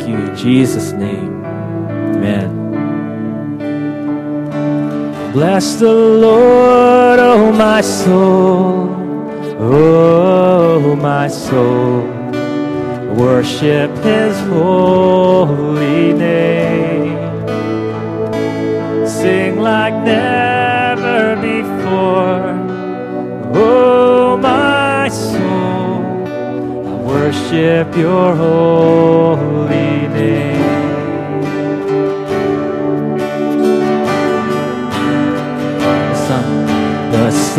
thank you in Jesus' name. Amen. Bless the Lord, oh my soul, oh my soul. Worship his holy name. Sing like never before, oh my soul. I worship your holy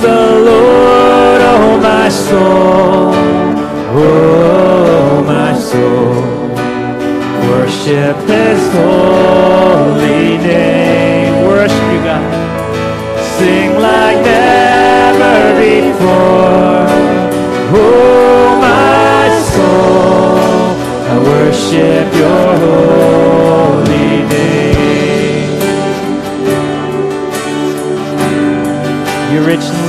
the Lord, oh my soul, oh my soul. Worship His holy name. Worship you, God. Sing like never before. Oh my soul, I worship Your holy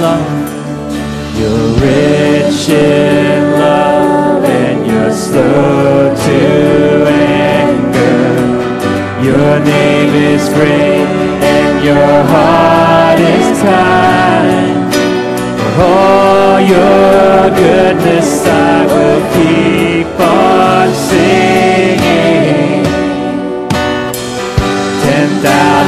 love. You're rich in love and you're slow to anger. Your name is great and your heart is kind. For all your goodness I will keep on singing. Ten thousand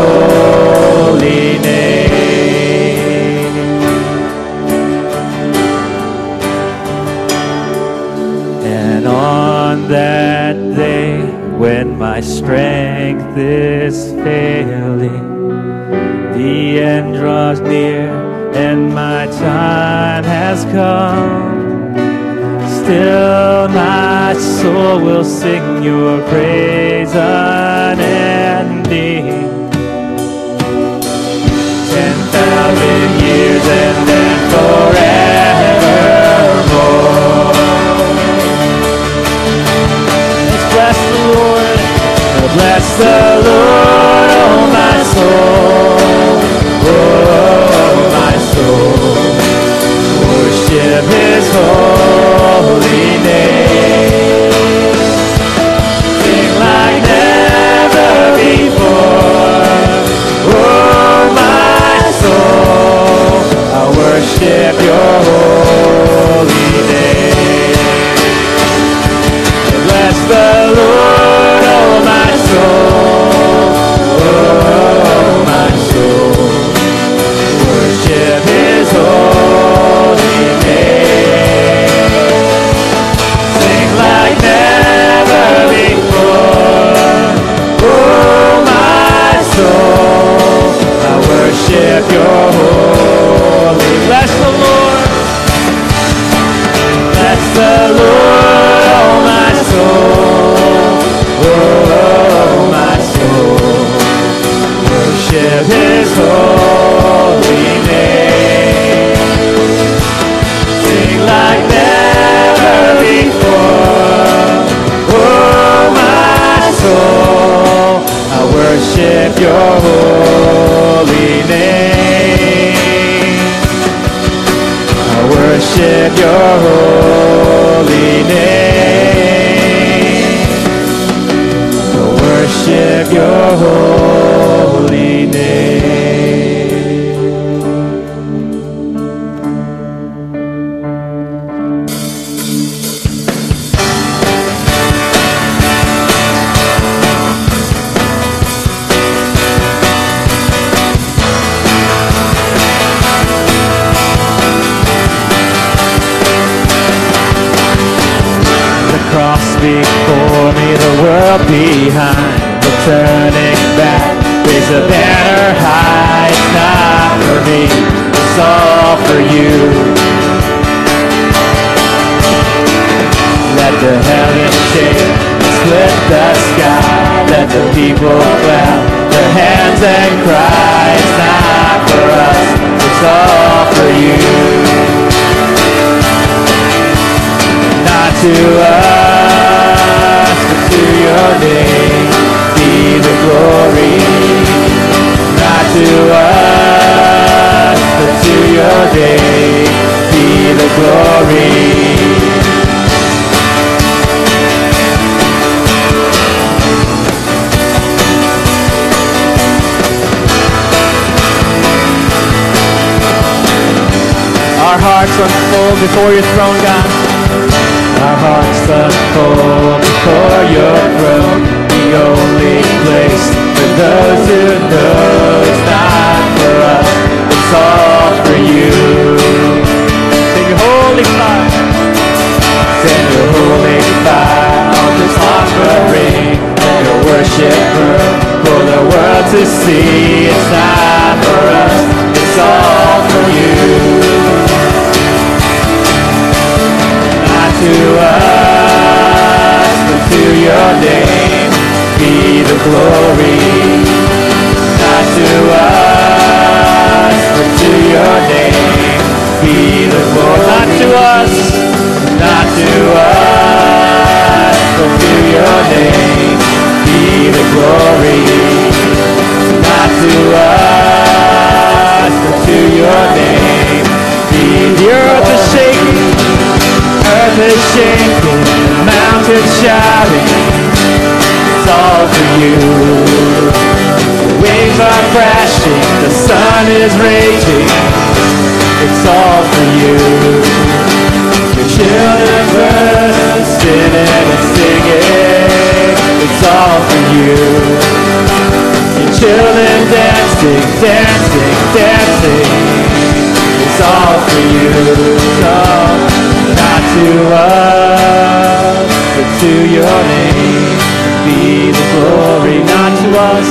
strength is failing, the end draws near and my time has come. Still my soul will sing your praise oh people clap their hands and cry. It's not for us, it's all for you. Not to us, but to your name be the glory. Not to us, but to your name be the glory. Hearts unfold before your throne, God. Our hearts unfold before your throne, the only place for those who know earth is shaking. Earth is shaking, mountains shouting, it's all for you. The waves are crashing, the sun is raging, it's all for you. Your children bursting and singing, it's all for you. Your children dancing, dancing, dancing, all for you. All not to us, but to your name be the glory. Not to us,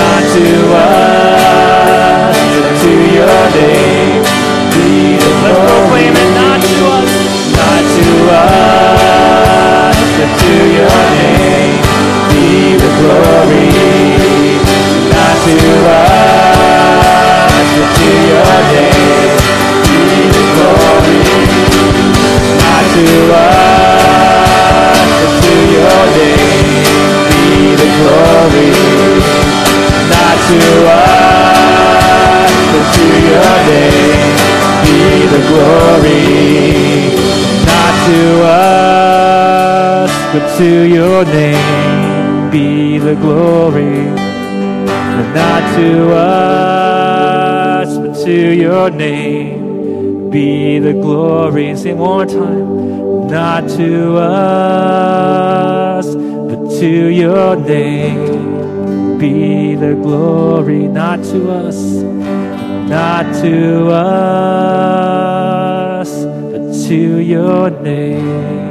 not to us, but to your name be the glory. To your name be the glory. Not to us, but to your name be the glory. Sing one more time. Not to us, but to your name be the glory. Not to us, not to us, but to your name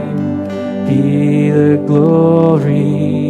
be the glory.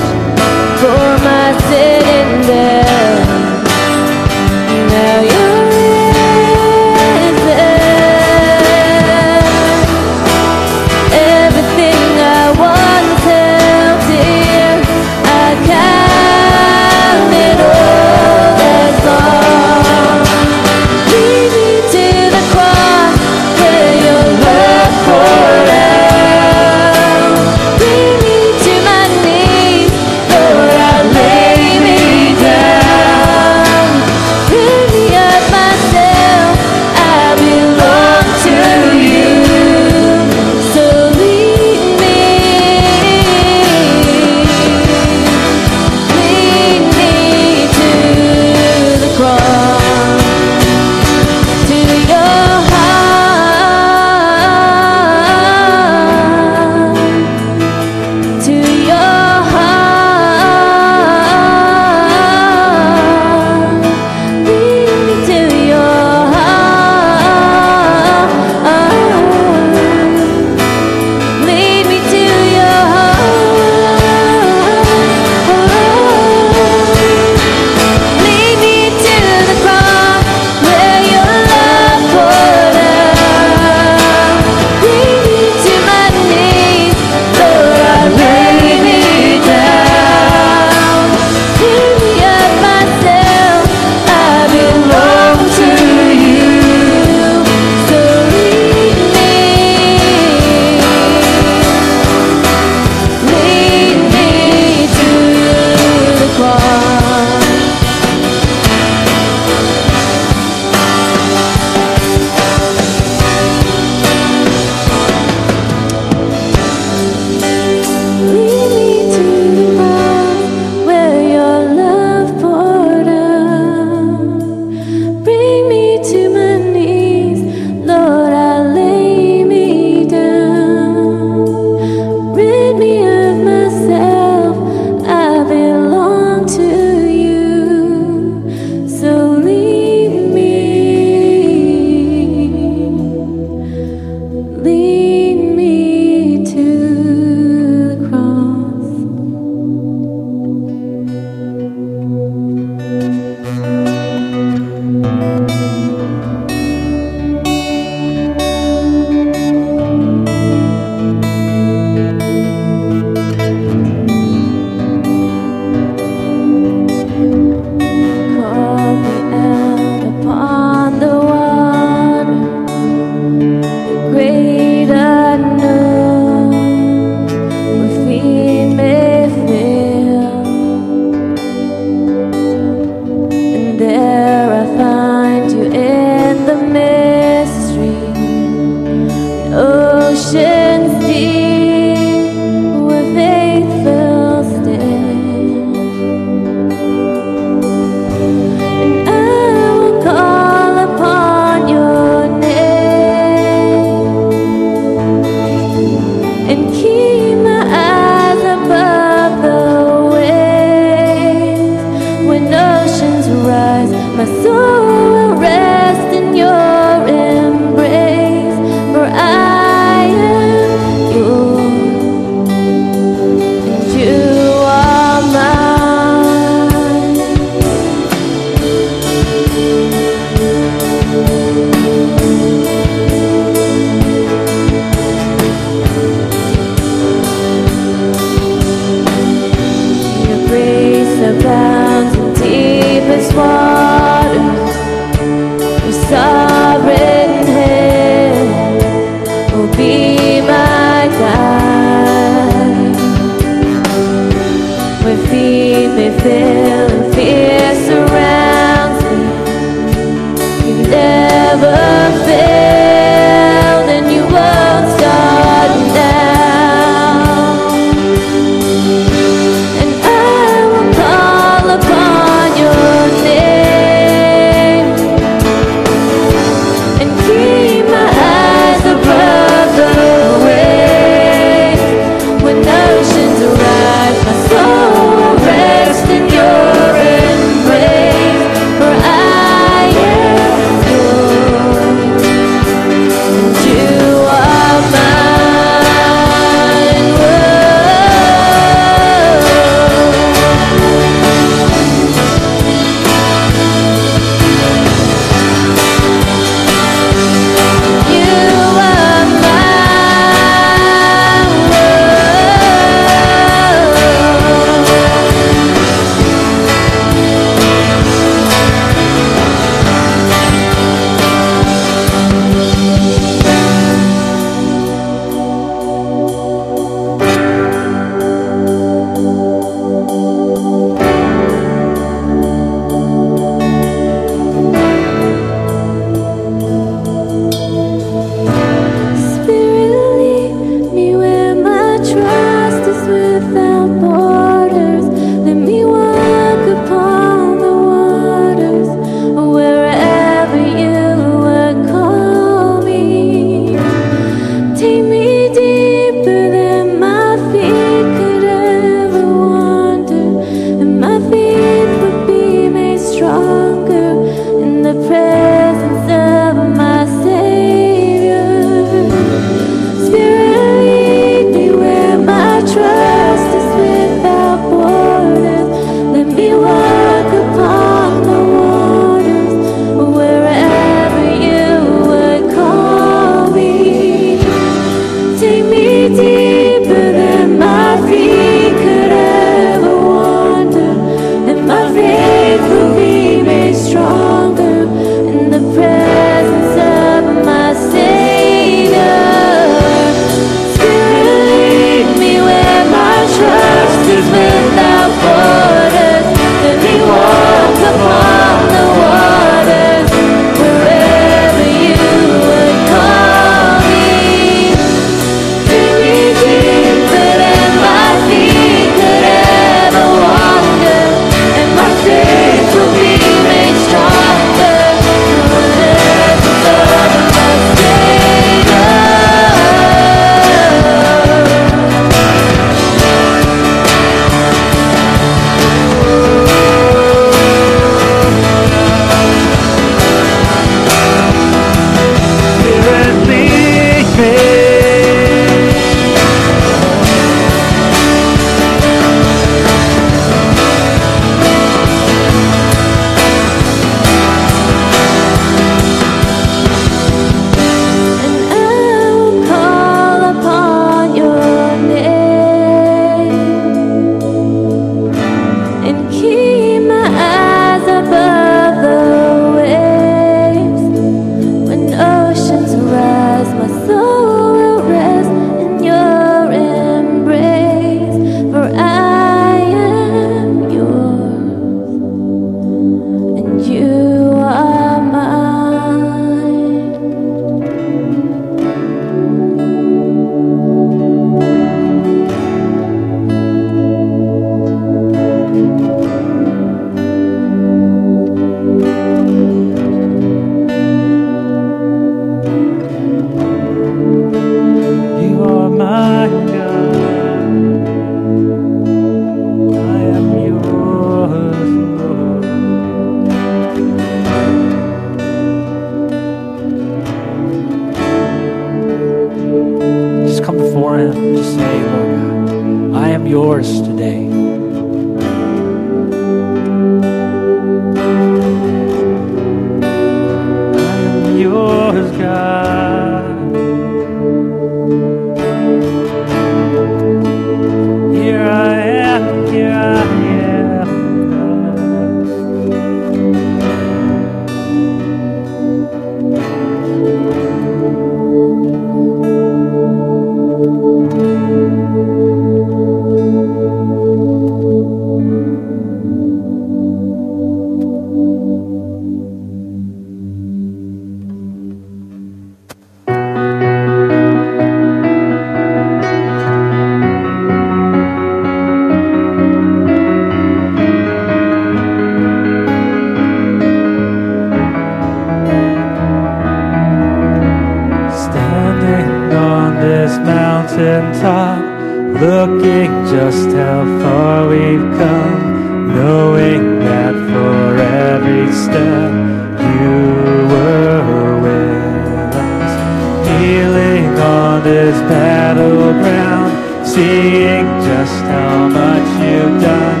Seeing just how much you've done,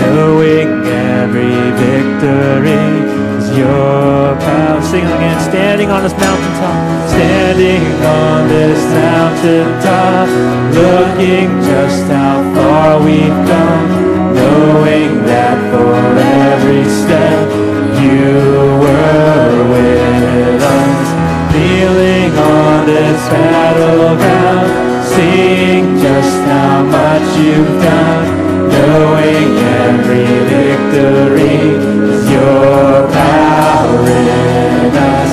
knowing every victory is your power. Sing again, standing on this mountaintop, standing on this mountaintop, looking just how far we've come, knowing that for every step you were with us, kneeling on this battleground, seeing just how much you've done, knowing every victory is your power in us.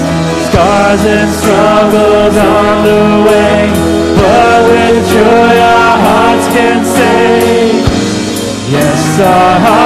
Scars and struggles on the way, but with joy our hearts can say, yes, our hearts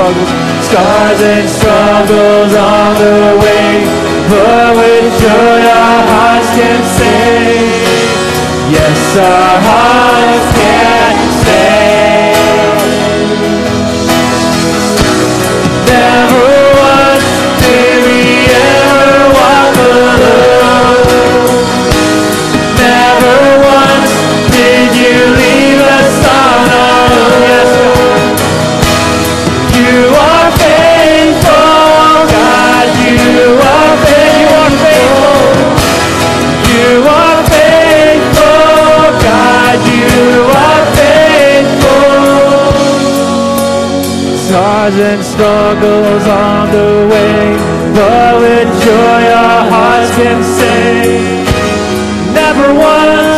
struggles, scars and struggles on the way, but with joy our hearts can say, yes, our hearts And struggles on the way, but with joy our hearts can say, Never once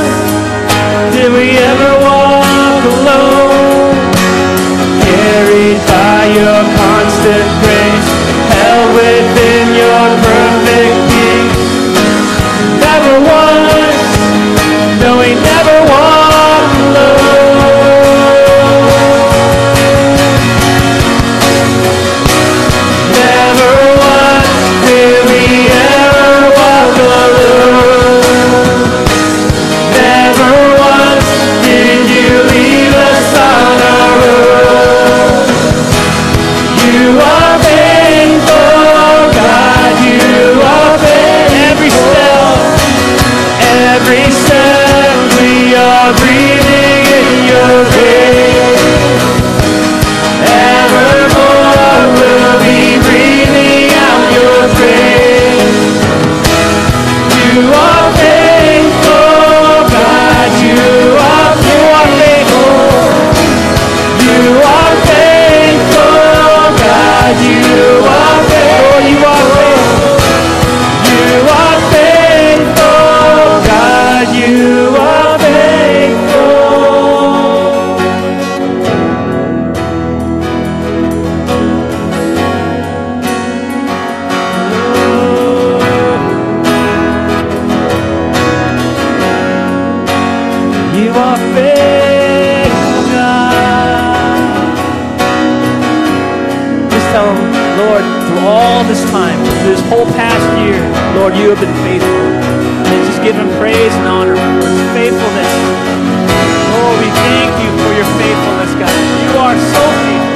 Lord, through all this time, through this whole past year, Lord, you have been faithful. And just give him praise and honor for his faithfulness. Lord, we thank you for your faithfulness, God. You are so faithful.